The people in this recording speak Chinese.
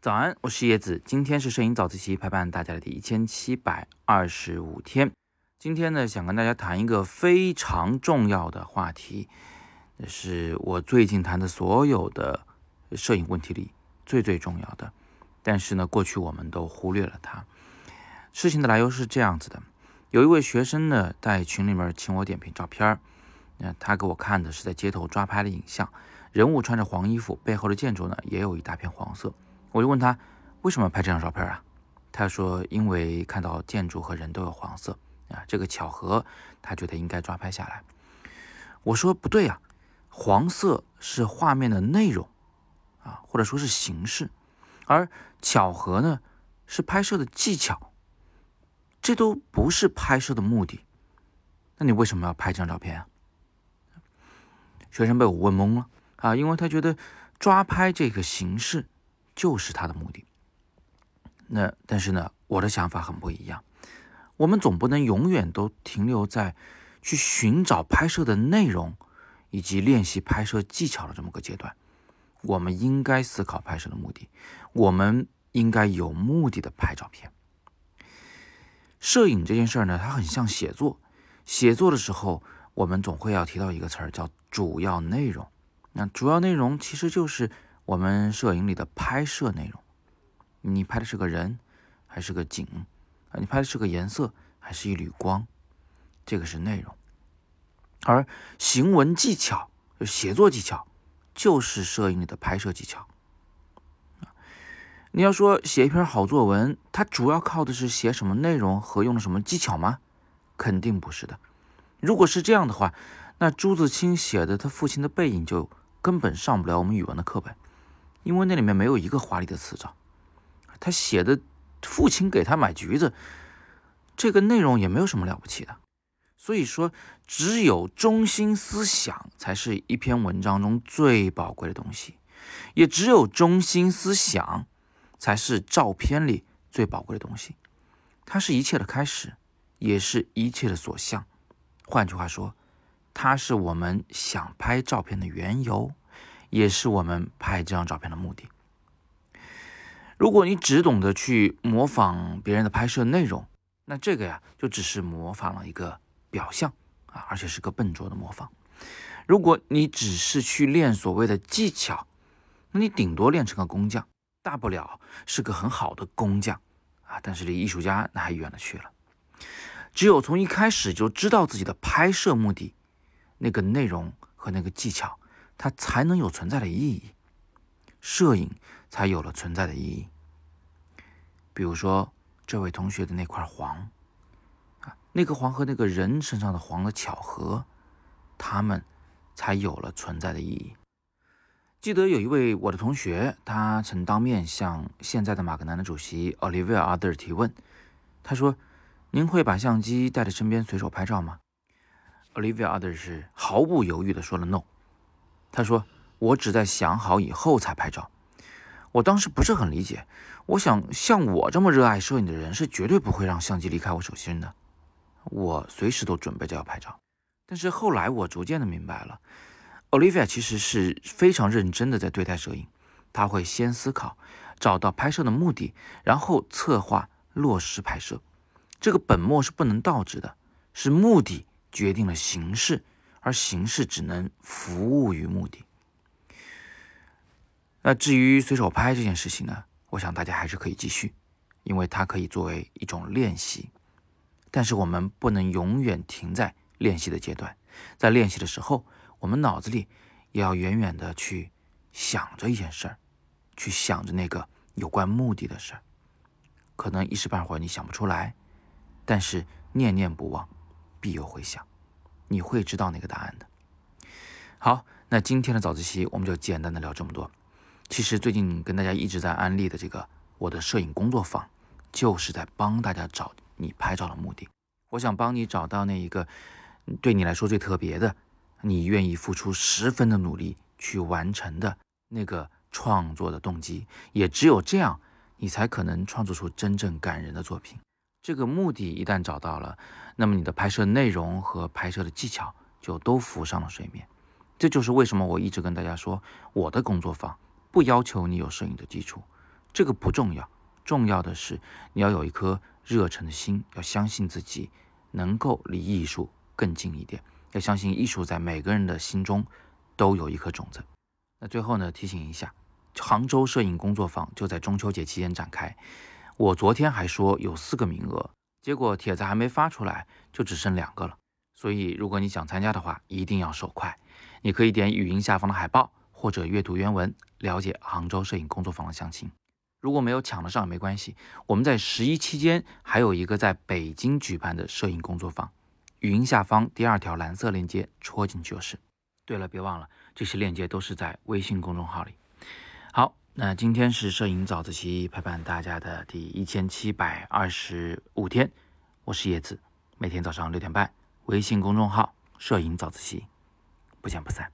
早安，我是叶子，今天是摄影早自习陪伴大家的第一千七百二十五天。今天呢，想跟大家谈一个非常重要的话题，那是我最近谈的所有的摄影问题里最最重要的。但是呢，过去我们都忽略了它。事情的来由是这样子的：有一位学生呢，在群里面请我点评照片儿，那他给我看的是在街头抓拍的影像，人物穿着黄衣服，背后的建筑呢也有一大片黄色。我就问他为什么拍这张照片啊？他说因为看到建筑和人都有黄色。啊，这个巧合，他觉得应该抓拍下来。我说不对啊，黄色是画面的内容啊，或者说是形式，而巧合呢是拍摄的技巧，这都不是拍摄的目的。那你为什么要拍这张照片啊？学生被我问懵了啊，因为他觉得抓拍这个形式就是他的目的。那但是呢，我的想法很不一样。我们总不能永远都停留在去寻找拍摄的内容以及练习拍摄技巧的这么个阶段。我们应该思考拍摄的目的，我们应该有目的的拍照片。摄影这件事儿呢，它很像写作。写作的时候，我们总会要提到一个词儿，叫主要内容。那主要内容其实就是我们摄影里的拍摄内容。你拍的是个人，还是个景？啊，你拍的是个颜色还是一缕光？这个是内容，而行文技巧、写作技巧就是摄影里的拍摄技巧。你要说写一篇好作文，它主要靠的是写什么内容和用了什么技巧吗？肯定不是的。如果是这样的话，那朱自清写的他父亲的背影就根本上不了我们语文的课本，因为那里面没有一个华丽的词藻。他写的。父亲给他买橘子，这个内容也没有什么了不起的。所以说，只有中心思想才是一篇文章中最宝贵的东西，也只有中心思想才是照片里最宝贵的东西。它是一切的开始，也是一切的所向。换句话说，它是我们想拍照片的缘由，也是我们拍这张照片的目的。如果你只懂得去模仿别人的拍摄内容，那这个呀就只是模仿了一个表象啊，而且是个笨拙的模仿。如果你只是去练所谓的技巧，那你顶多练成个工匠，大不了是个很好的工匠啊，但是离艺术家那还远了去了。只有从一开始就知道自己的拍摄目的，那个内容和那个技巧，它才能有存在的意义。摄影才有了存在的意义。比如说，这位同学的那块黄，啊，那个黄和那个人身上的黄的巧合，他们才有了存在的意义。记得有一位我的同学，他曾当面向现在的马格南的主席 Olivia Other 提问，他说：“您会把相机带在身边随手拍照吗？”Olivia Other 是毫不犹豫地说了 “no”。他说。我只在想好以后才拍照。我当时不是很理解，我想像我这么热爱摄影的人是绝对不会让相机离开我手心的。我随时都准备着要拍照。但是后来我逐渐的明白了，Olivia 其实是非常认真的在对待摄影。他会先思考，找到拍摄的目的，然后策划落实拍摄。这个本末是不能倒置的，是目的决定了形式，而形式只能服务于目的。那至于随手拍这件事情呢，我想大家还是可以继续，因为它可以作为一种练习。但是我们不能永远停在练习的阶段，在练习的时候，我们脑子里也要远远的去想着一件事儿，去想着那个有关目的的事儿。可能一时半会儿你想不出来，但是念念不忘，必有回响，你会知道那个答案的。好，那今天的早自习我们就简单的聊这么多。其实最近跟大家一直在安利的这个我的摄影工作坊，就是在帮大家找你拍照的目的。我想帮你找到那一个对你来说最特别的，你愿意付出十分的努力去完成的那个创作的动机。也只有这样，你才可能创作出真正感人的作品。这个目的一旦找到了，那么你的拍摄内容和拍摄的技巧就都浮上了水面。这就是为什么我一直跟大家说，我的工作坊不要求你有摄影的基础，这个不重要，重要的是你要有一颗热忱的心，要相信自己能够离艺术更近一点，要相信艺术在每个人的心中都有一颗种子。那最后呢，提醒一下，杭州摄影工作坊就在中秋节期间展开，我昨天还说有四个名额，结果帖子还没发出来，就只剩两个了。所以如果你想参加的话，一定要手快。你可以点语音下方的海报，或者阅读原文，了解杭州摄影工作坊的详情。如果没有抢得上也没关系，我们在十一期间还有一个在北京举办的摄影工作坊，语音下方第二条蓝色链接戳进去就是。对了，别忘了这些链接都是在微信公众号里。那今天是摄影早自习陪伴大家的第一千七百二十五天，我是叶子，每天早上六点半，微信公众号摄影早自习。不见不散。